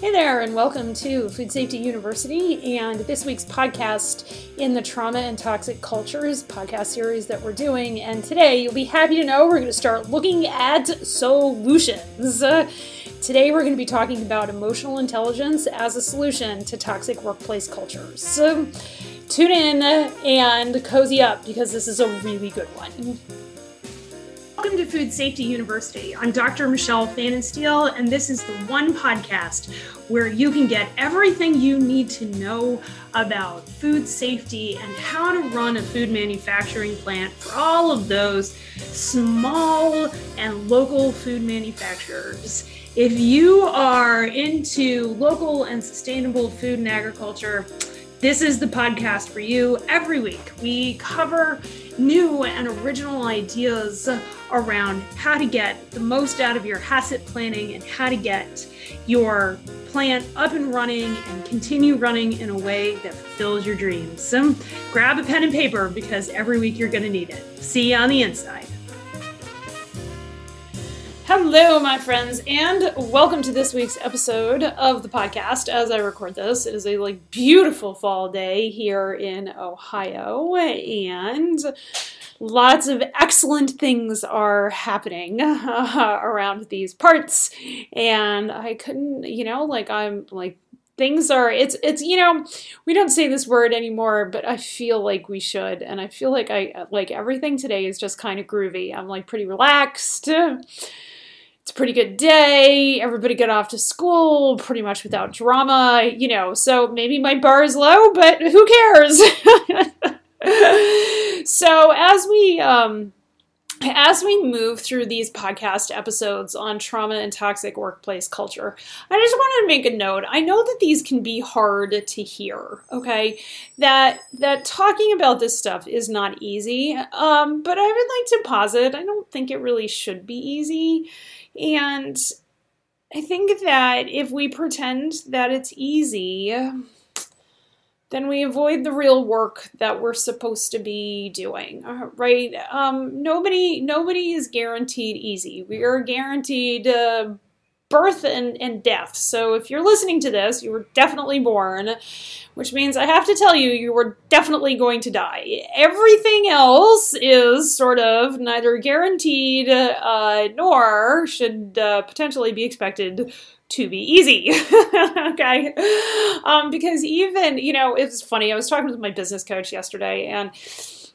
Hey there, and welcome to Food Safety University and this week's podcast in the Trauma and Toxic Cultures podcast series that we're doing. And today, you'll be happy to know we're going to start looking at solutions. Uh, today, we're going to be talking about emotional intelligence as a solution to toxic workplace cultures. So, tune in and cozy up because this is a really good one. Welcome to Food Safety University. I'm Dr. Michelle Fahnenstiel, and this is the one podcast where you can get everything you need to know about food safety and how to run a food manufacturing plant for all of those small and local food manufacturers. If you are into local and sustainable food and agriculture, this is the podcast for you. Every week, we cover new and original ideas around how to get the most out of your HACCP planning and how to get your plant up and running and continue running in a way that fulfills your dreams. So grab a pen and paper because every week you're going to need it. See you on the inside. Hello, my friends, and welcome to this week's episode of the podcast. As I record this, it is a like beautiful fall day here in Ohio, and lots of excellent things are happening uh, around these parts. And I couldn't, you know, like I'm like things are it's it's you know we don't say this word anymore but i feel like we should and i feel like i like everything today is just kind of groovy i'm like pretty relaxed it's a pretty good day. Everybody got off to school pretty much without drama, you know. So maybe my bar is low, but who cares? so as we um as we move through these podcast episodes on trauma and toxic workplace culture, I just want to make a note. I know that these can be hard to hear, okay? That that talking about this stuff is not easy. Um, but I would like to posit, I don't think it really should be easy. And I think that if we pretend that it's easy, then we avoid the real work that we're supposed to be doing right? Um, nobody nobody is guaranteed easy. We are guaranteed uh, birth and, and death. So if you're listening to this, you were definitely born, which means I have to tell you, you were definitely going to die. Everything else is sort of neither guaranteed uh, nor should uh, potentially be expected to be easy. okay. Um, because even, you know, it's funny. I was talking with my business coach yesterday and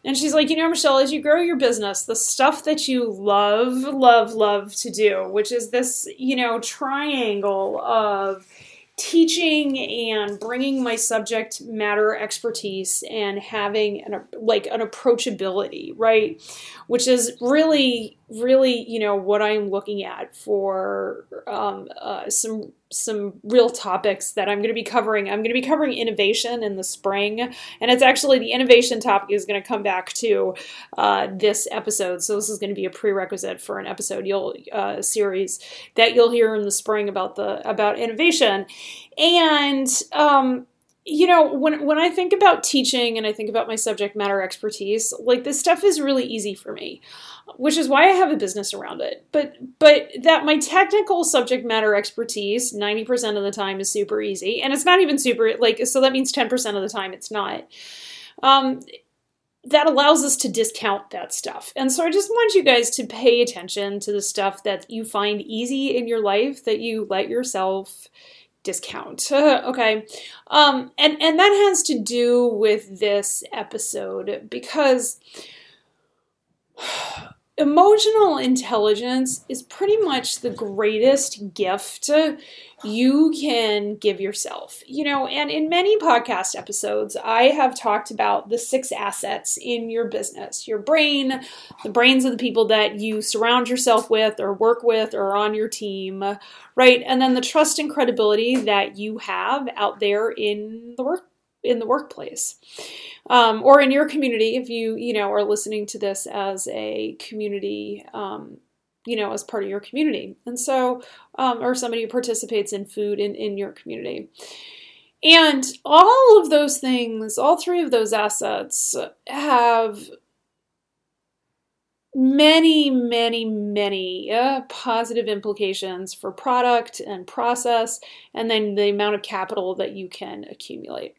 and she's like, you know, Michelle, as you grow your business, the stuff that you love, love, love to do, which is this, you know, triangle of teaching and bringing my subject matter expertise and having an like an approachability right? Which is really really you know what i'm looking at for um, uh, some some real topics that i'm going to be covering. I'm going to be covering innovation in the spring and it's actually the innovation topic is going to come back to uh, this episode. So this is going to be a prerequisite for an episode you'll uh, series that you'll hear in the spring about the about innovation. And um, you know when when I think about teaching and I think about my subject matter expertise, like this stuff is really easy for me, which is why I have a business around it. But but that my technical subject matter expertise 90% of the time is super easy and it's not even super like so that means 10% of the time it's not. Um that allows us to discount that stuff. And so I just want you guys to pay attention to the stuff that you find easy in your life that you let yourself discount. okay. Um, and, and that has to do with this episode because emotional intelligence is pretty much the greatest gift you can give yourself. You know, and in many podcast episodes, I have talked about the six assets in your business your brain, the brains of the people that you surround yourself with, or work with, or on your team, right? And then the trust and credibility that you have out there in the work in the workplace. Um, or in your community if you you know are listening to this as a community um, you know as part of your community. And so um, or somebody who participates in food in, in your community. And all of those things all three of those assets have many, many, many uh, positive implications for product and process, and then the amount of capital that you can accumulate.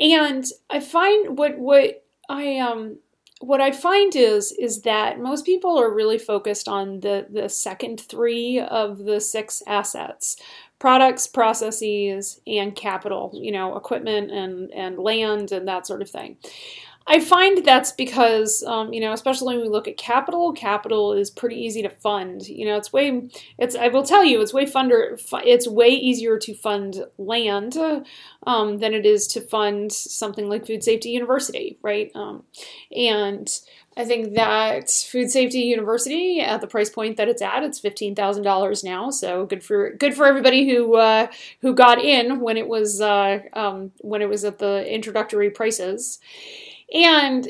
And I find what what I um what I find is is that most people are really focused on the the second three of the six assets products processes and capital you know equipment and and land and that sort of thing I find that's because, um, you know, especially when we look at capital, capital is pretty easy to fund. You know, it's way, it's, I will tell you, it's way funder, it's way easier to fund land um, than it is to fund something like Food Safety University, right? Um, and I think that Food Safety University, at the price point that it's at, it's fifteen thousand dollars now. So good for good for everybody who uh, who got in when it was uh, um, when it was at the introductory prices. And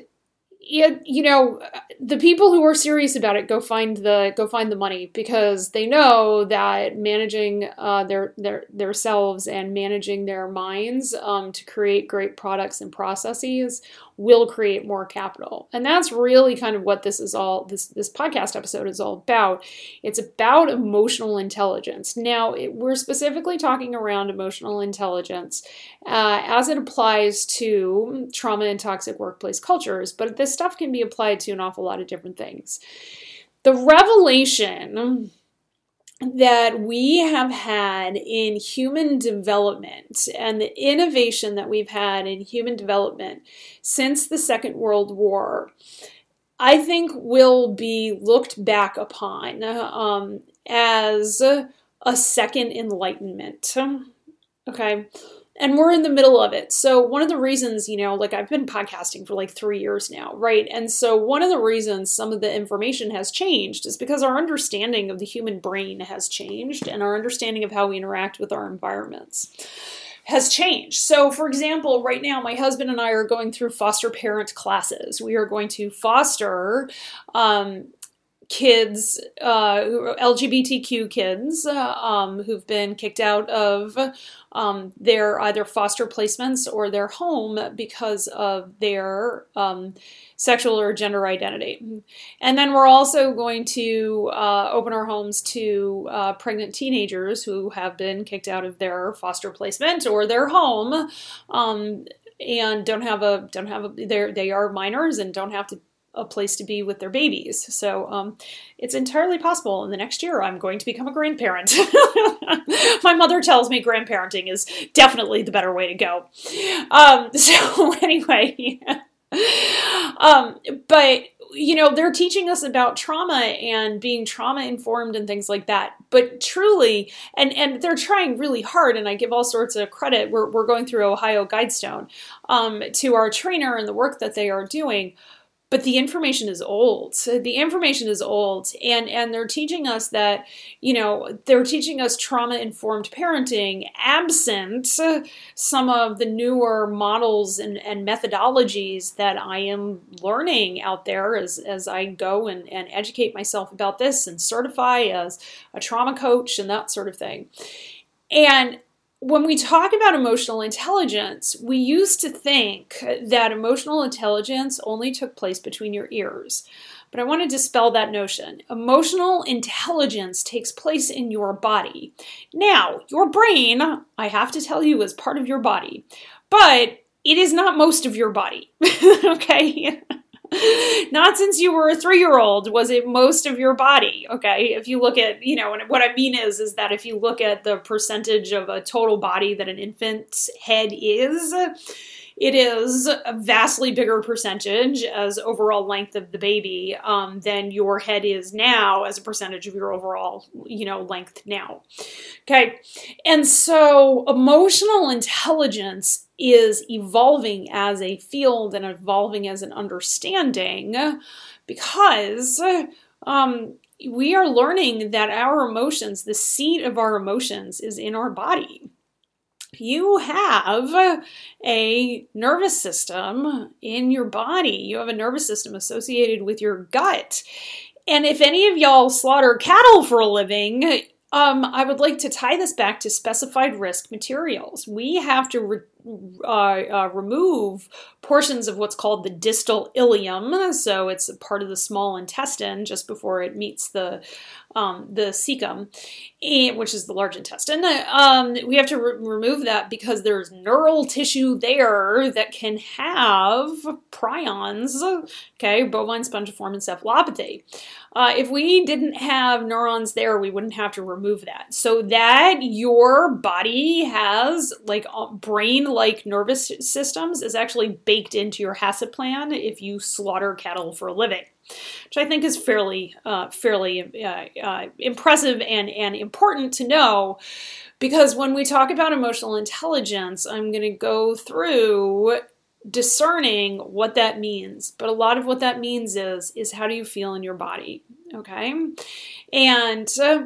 it, you know, the people who are serious about it go find the go find the money because they know that managing uh, their their themselves and managing their minds um, to create great products and processes will create more capital. And that's really kind of what this is all this this podcast episode is all about. It's about emotional intelligence. Now, it, we're specifically talking around emotional intelligence uh, as it applies to trauma and toxic workplace cultures, but this stuff can be applied to an awful lot of different things. The revelation that we have had in human development and the innovation that we've had in human development since the Second World War, I think will be looked back upon um, as a second enlightenment. Okay and we're in the middle of it. So, one of the reasons, you know, like I've been podcasting for like three years now, right? And so, one of the reasons some of the information has changed is because our understanding of the human brain has changed and our understanding of how we interact with our environments has changed. So, for example, right now, my husband and I are going through foster parent classes. We are going to foster um, kids, uh, LGBTQ kids, uh, um, who've been kicked out of um, their either foster placements or their home because of their um, sexual or gender identity. And then we're also going to uh, open our homes to uh, pregnant teenagers who have been kicked out of their foster placement or their home. Um, and don't have a don't have a they they are minors and don't have to a place to be with their babies. So um, it's entirely possible in the next year I'm going to become a grandparent. My mother tells me grandparenting is definitely the better way to go. Um, so anyway, um, but you know they're teaching us about trauma and being trauma informed and things like that but truly and and they're trying really hard and i give all sorts of credit we're, we're going through ohio guidestone um, to our trainer and the work that they are doing but the information is old. The information is old and and they're teaching us that you know they're teaching us trauma informed parenting absent some of the newer models and, and methodologies that i am learning out there as as i go and, and educate myself about this and certify as a trauma coach and that sort of thing. And when we talk about emotional intelligence, we used to think that emotional intelligence only took place between your ears. But I want to dispel that notion. Emotional intelligence takes place in your body. Now, your brain, I have to tell you, is part of your body, but it is not most of your body. okay? Not since you were a three year old was it most of your body. Okay. If you look at, you know, and what I mean is, is that if you look at the percentage of a total body that an infant's head is, it is a vastly bigger percentage as overall length of the baby um, than your head is now as a percentage of your overall you know length now okay and so emotional intelligence is evolving as a field and evolving as an understanding because um, we are learning that our emotions, the seat of our emotions, is in our body. You have a nervous system in your body. You have a nervous system associated with your gut. And if any of y'all slaughter cattle for a living, um, I would like to tie this back to specified risk materials. We have to re- uh, uh, remove portions of what's called the distal ileum. So it's part of the small intestine just before it meets the um, the cecum, which is the large intestine. Um, we have to re- remove that because there's neural tissue there that can have prions, okay, bovine spongiform encephalopathy. Uh, if we didn't have neurons there, we wouldn't have to remove that. So that your body has like brain-like nervous systems is actually baked into your HACCP plan if you slaughter cattle for a living which I think is fairly uh, fairly uh, uh, impressive and and important to know. Because when we talk about emotional intelligence, I'm going to go through discerning what that means. But a lot of what that means is is how do you feel in your body, okay? And uh,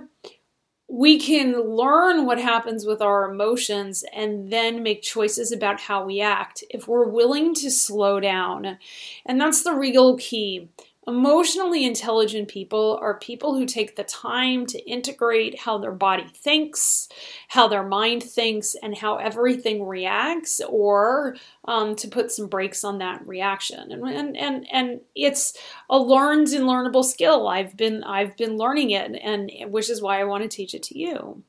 we can learn what happens with our emotions and then make choices about how we act if we're willing to slow down. And that's the real key. Emotionally intelligent people are people who take the time to integrate how their body thinks, how their mind thinks, and how everything reacts, or um, to put some brakes on that reaction. And, and and and it's a learned and learnable skill. I've been I've been learning it, and which is why I want to teach it to you.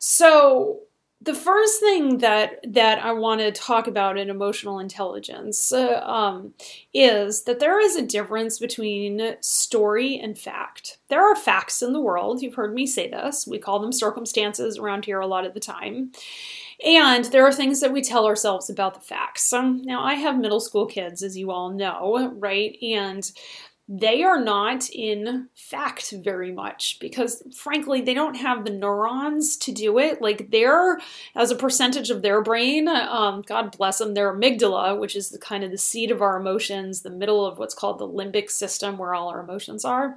So the first thing that that I want to talk about in emotional intelligence uh, um, is that there is a difference between story and fact. There are facts in the world. You've heard me say this. We call them circumstances around here a lot of the time. And there are things that we tell ourselves about the facts. Um, now, I have middle school kids, as you all know, right? And they are not in fact very much because frankly they don't have the neurons to do it. Like they're as a percentage of their brain um, god bless them their amygdala which is the kind of the seat of our emotions the middle of what's called the limbic system where all our emotions are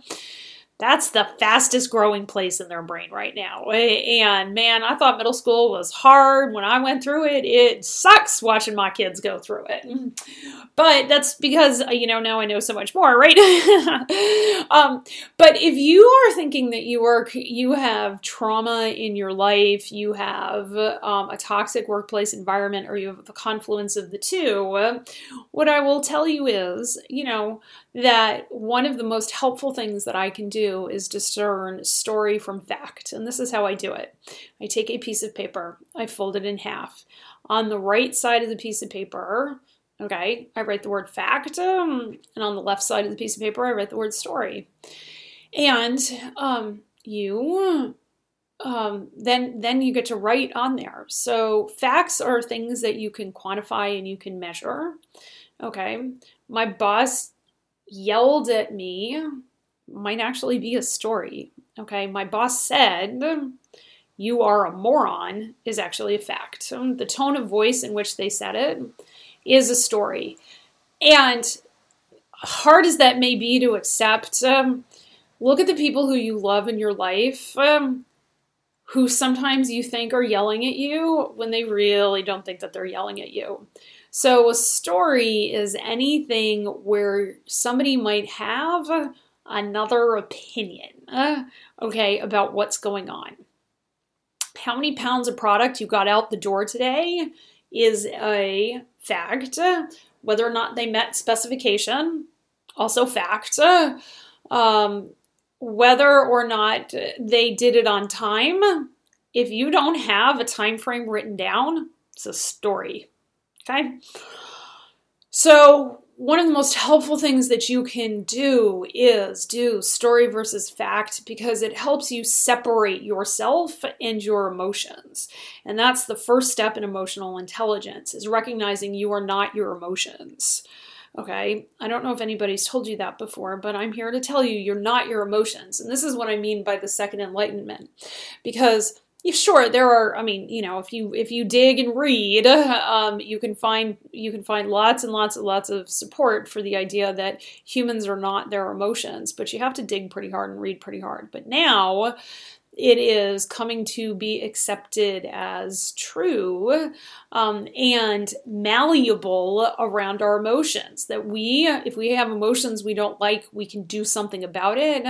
that's the fastest growing place in their brain right now. And man, I thought middle school was hard when I went through it. It sucks watching my kids go through it. But that's because, uh, you know, now I know so much more, right? um, but if you are thinking that you are, you have trauma in your life, you have um, a toxic workplace environment, or you have the confluence of the two, what I will tell you is, you know, that one of the most helpful things that I can do is discern story from fact. And this is how I do it I take a piece of paper, I fold it in half. On the right side of the piece of paper, okay, I write the word fact, um, and on the left side of the piece of paper, I write the word story. And um, you um, then then you get to write on there. So facts are things that you can quantify and you can measure. Okay, my boss yelled at me might actually be a story. Okay, my boss said, You are a moron, is actually a fact. The tone of voice in which they said it is a story. And hard as that may be to accept, um, look at the people who you love in your life. Um, who sometimes you think are yelling at you when they really don't think that they're yelling at you. So, a story is anything where somebody might have another opinion, uh, okay, about what's going on. How many pounds of product you got out the door today is a fact. Whether or not they met specification, also fact. Um, whether or not they did it on time, if you don't have a time frame written down, it's a story. Okay? So, one of the most helpful things that you can do is do story versus fact because it helps you separate yourself and your emotions. And that's the first step in emotional intelligence is recognizing you are not your emotions. Okay? I don't know if anybody's told you that before, but I'm here to tell you you're not your emotions. And this is what I mean by the second enlightenment. Because sure there are i mean you know if you if you dig and read um, you can find you can find lots and lots and lots of support for the idea that humans are not their emotions but you have to dig pretty hard and read pretty hard. But now it is coming to be accepted as true um, and malleable around our emotions. That we, if we have emotions we don't like, we can do something about it.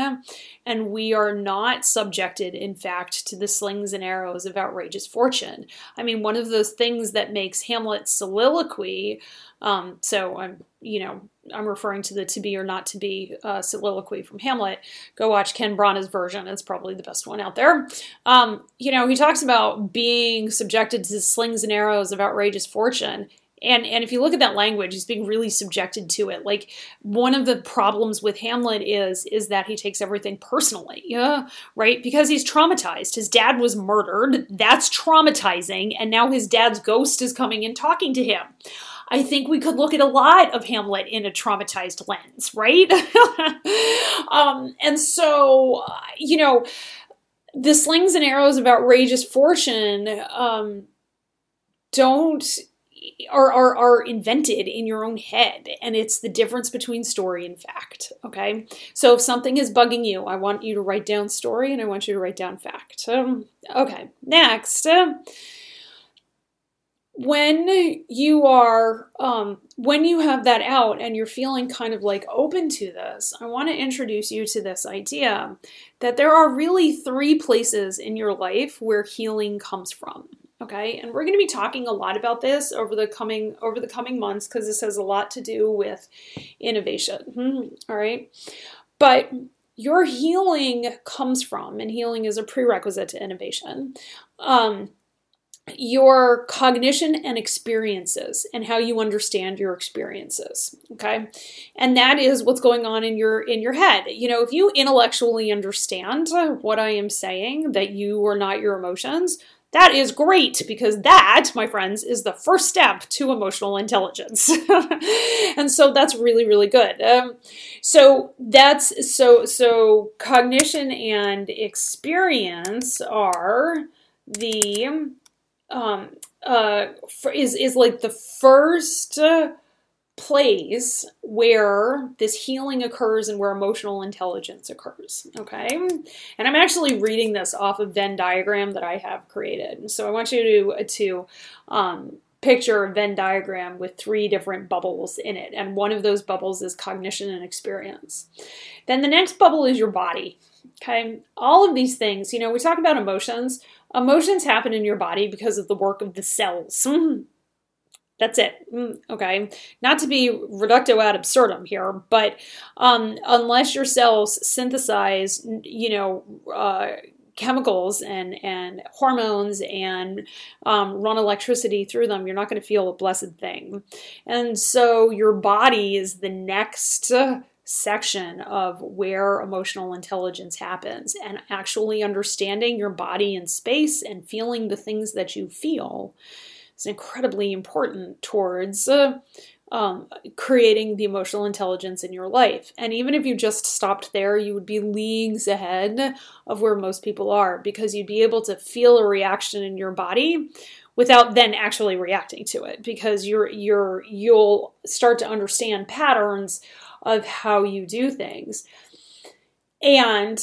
And we are not subjected, in fact, to the slings and arrows of outrageous fortune. I mean, one of those things that makes Hamlet's soliloquy um, so I'm, you know, I'm referring to the to be or not to be uh, soliloquy from Hamlet. Go watch Ken Branagh's version; it's probably the best one out there. Um, you know, he talks about being subjected to slings and arrows of outrageous fortune. And, and if you look at that language, he's being really subjected to it. Like one of the problems with Hamlet is is that he takes everything personally, yeah, right? Because he's traumatized. His dad was murdered. That's traumatizing, and now his dad's ghost is coming and talking to him. I think we could look at a lot of Hamlet in a traumatized lens, right? um, and so, you know, the slings and arrows of outrageous fortune um, don't are, are are invented in your own head and it's the difference between story and fact okay? So if something is bugging you i want you to write down story and i want you to write down fact. Um, okay next. uh, when you are um, when you have that out and you're feeling kind of like open to this i want to introduce you to this idea that there are really three places in your life where healing comes from okay? And we're going to be talking a lot about this over the coming over the coming months because this has a lot to do with innovation hmm, all right? But your healing comes from and healing is a prerequisite to innovation um, your cognition and experiences and how you understand your experiences okay? And that is what's going on in your in your head. You know if you intellectually understand what i am saying that you are not your emotions that is great because that my friends is the first step to emotional intelligence. And so that's really really good. Um, so that's so so cognition and experience are the um, uh, is is like the first place where this healing occurs and where emotional intelligence occurs. Okay, and I'm actually reading this off a Venn diagram that I have created. So I want you to to um, picture a Venn diagram with three different bubbles in it, and one of those bubbles is cognition and experience. Then the next bubble is your body. Okay, all of these things, you know, we talk about emotions. Emotions happen in your body because of the work of the cells. That's it. Mm, okay. Not to be reducto ad absurdum here, but um, unless your cells synthesize, you know, uh, chemicals and and hormones and um, run electricity through them, you're not going to feel a blessed thing. And so your body is the next section of where emotional intelligence happens and actually understanding your body and space and feeling the things that you feel is incredibly important towards uh, um, creating the emotional intelligence in your life. And even if you just stopped there, you would be leagues ahead of where most people are because you'd be able to feel a reaction in your body without then actually reacting to it because you're you're you'll start to understand patterns of how you do things. And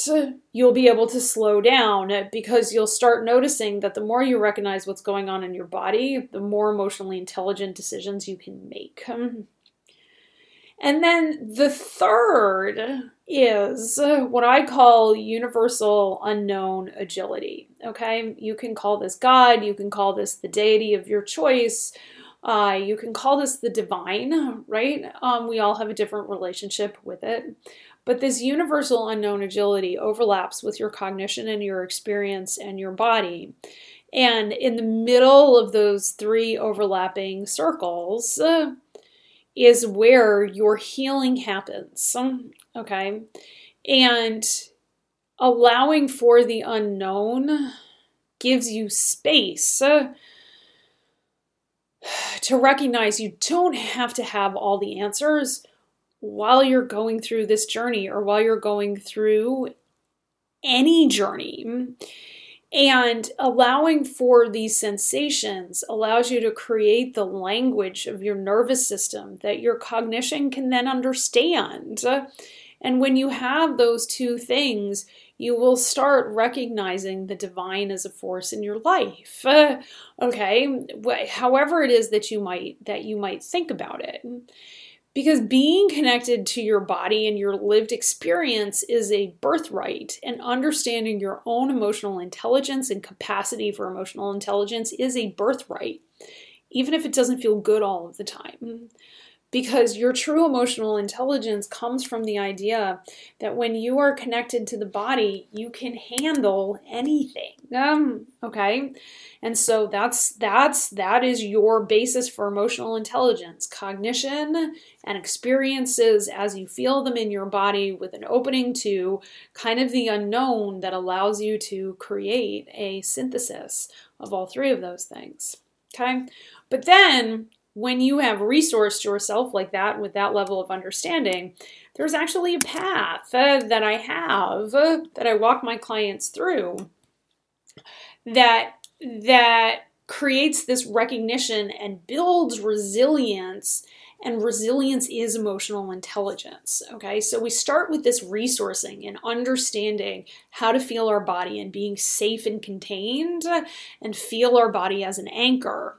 you'll be able to slow down because you'll start noticing that the more you recognize what's going on in your body, the more emotionally intelligent decisions you can make. And then the third is what I call universal unknown agility. Okay, you can call this God, you can call this the deity of your choice, uh, you can call this the divine, right? Um, we all have a different relationship with it. But this universal unknown agility overlaps with your cognition and your experience and your body. And in the middle of those three overlapping circles uh, is where your healing happens. Okay. And allowing for the unknown gives you space. Uh, to recognize you don't have to have all the answers while you're going through this journey or while you're going through any journey. And allowing for these sensations allows you to create the language of your nervous system that your cognition can then understand. And when you have those two things, you will start recognizing the divine as a force in your life. Uh, okay, however it is that you might that you might think about it. Because being connected to your body and your lived experience is a birthright, and understanding your own emotional intelligence and capacity for emotional intelligence is a birthright, even if it doesn't feel good all of the time because your true emotional intelligence comes from the idea that when you are connected to the body you can handle anything. Um, okay? And so that's that's that is your basis for emotional intelligence. Cognition and experiences as you feel them in your body with an opening to kind of the unknown that allows you to create a synthesis of all three of those things. Okay? But then when you have resourced yourself like that with that level of understanding, there's actually a path uh, that I have uh, that I walk my clients through that that creates this recognition and builds resilience and resilience is emotional intelligence. Okay, so we start with this resourcing and understanding how to feel our body and being safe and contained and feel our body as an anchor.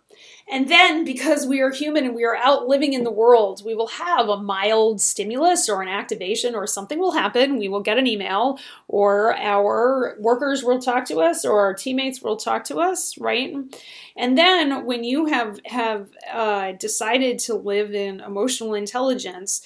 And then, because we are human and we are out living in the world, we will have a mild stimulus or an activation, or something will happen. We will get an email, or our workers will talk to us, or our teammates will talk to us, right? And then, when you have have uh, decided to live in emotional intelligence,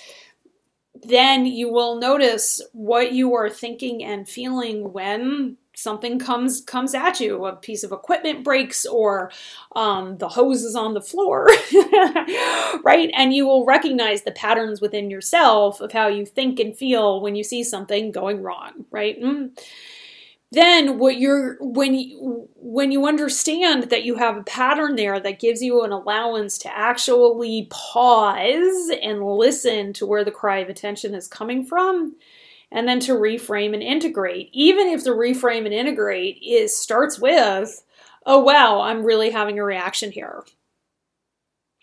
then you will notice what you are thinking and feeling when something comes comes at you. A piece of equipment breaks or um, the hose is on the floor right? And you will recognize the patterns within yourself of how you think and feel when you see something going wrong right? Mm. then what you're when you when you understand that you have a pattern there that gives you an allowance to actually pause and listen to where the cry of attention is coming from and then to reframe and integrate. Even if the reframe and integrate is starts with, oh wow, I'm really having a reaction here.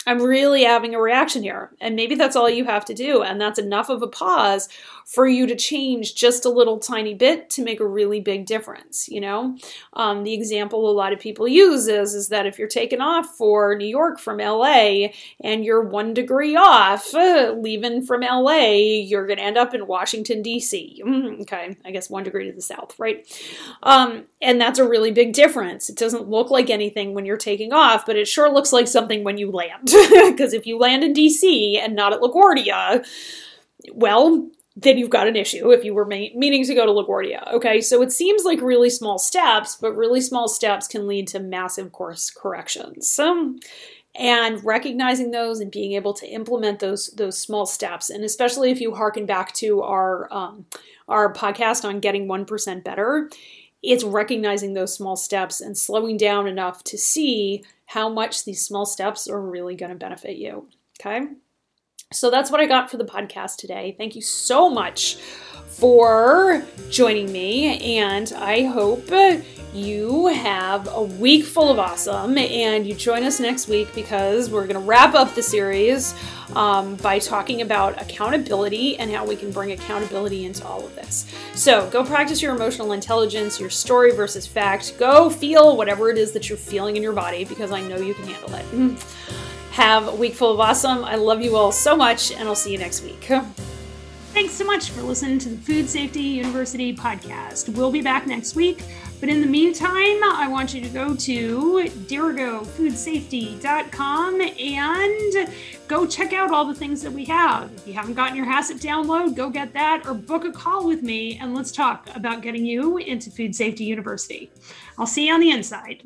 I'm really having a reaction here. And maybe that's all you have to do. And that's enough of a pause for you to change just a little tiny bit to make a really big difference. You know, um, the example a lot of people use is, is that if you're taking off for New York from LA and you're one degree off uh, leaving from LA, you're going to end up in Washington, D.C. Mm, okay, I guess one degree to the south, right? Um, and that's a really big difference. It doesn't look like anything when you're taking off, but it sure looks like something when you land. Because if you land in DC and not at LaGuardia, well, then you've got an issue if you were meaning to go to LaGuardia. Okay, so it seems like really small steps, but really small steps can lead to massive course corrections. And recognizing those and being able to implement those those small steps, and especially if you harken back to our um, our podcast on getting one percent better, it's recognizing those small steps and slowing down enough to see how much these small steps are really going to benefit you. Okay. So that's what I got for the podcast today. Thank you so much for joining me, and I hope you have a week full of awesome. And you join us next week because we're going to wrap up the series um, by talking about accountability and how we can bring accountability into all of this. So go practice your emotional intelligence, your story versus fact. Go feel whatever it is that you're feeling in your body because I know you can handle it. Have a week full of awesome. I love you all so much, and I'll see you next week. Thanks so much for listening to the Food Safety University podcast. We'll be back next week, but in the meantime, I want you to go to dirigofoodSafety.com and go check out all the things that we have. If you haven't gotten your HACCP download, go get that or book a call with me and let's talk about getting you into Food Safety University. I'll see you on the inside.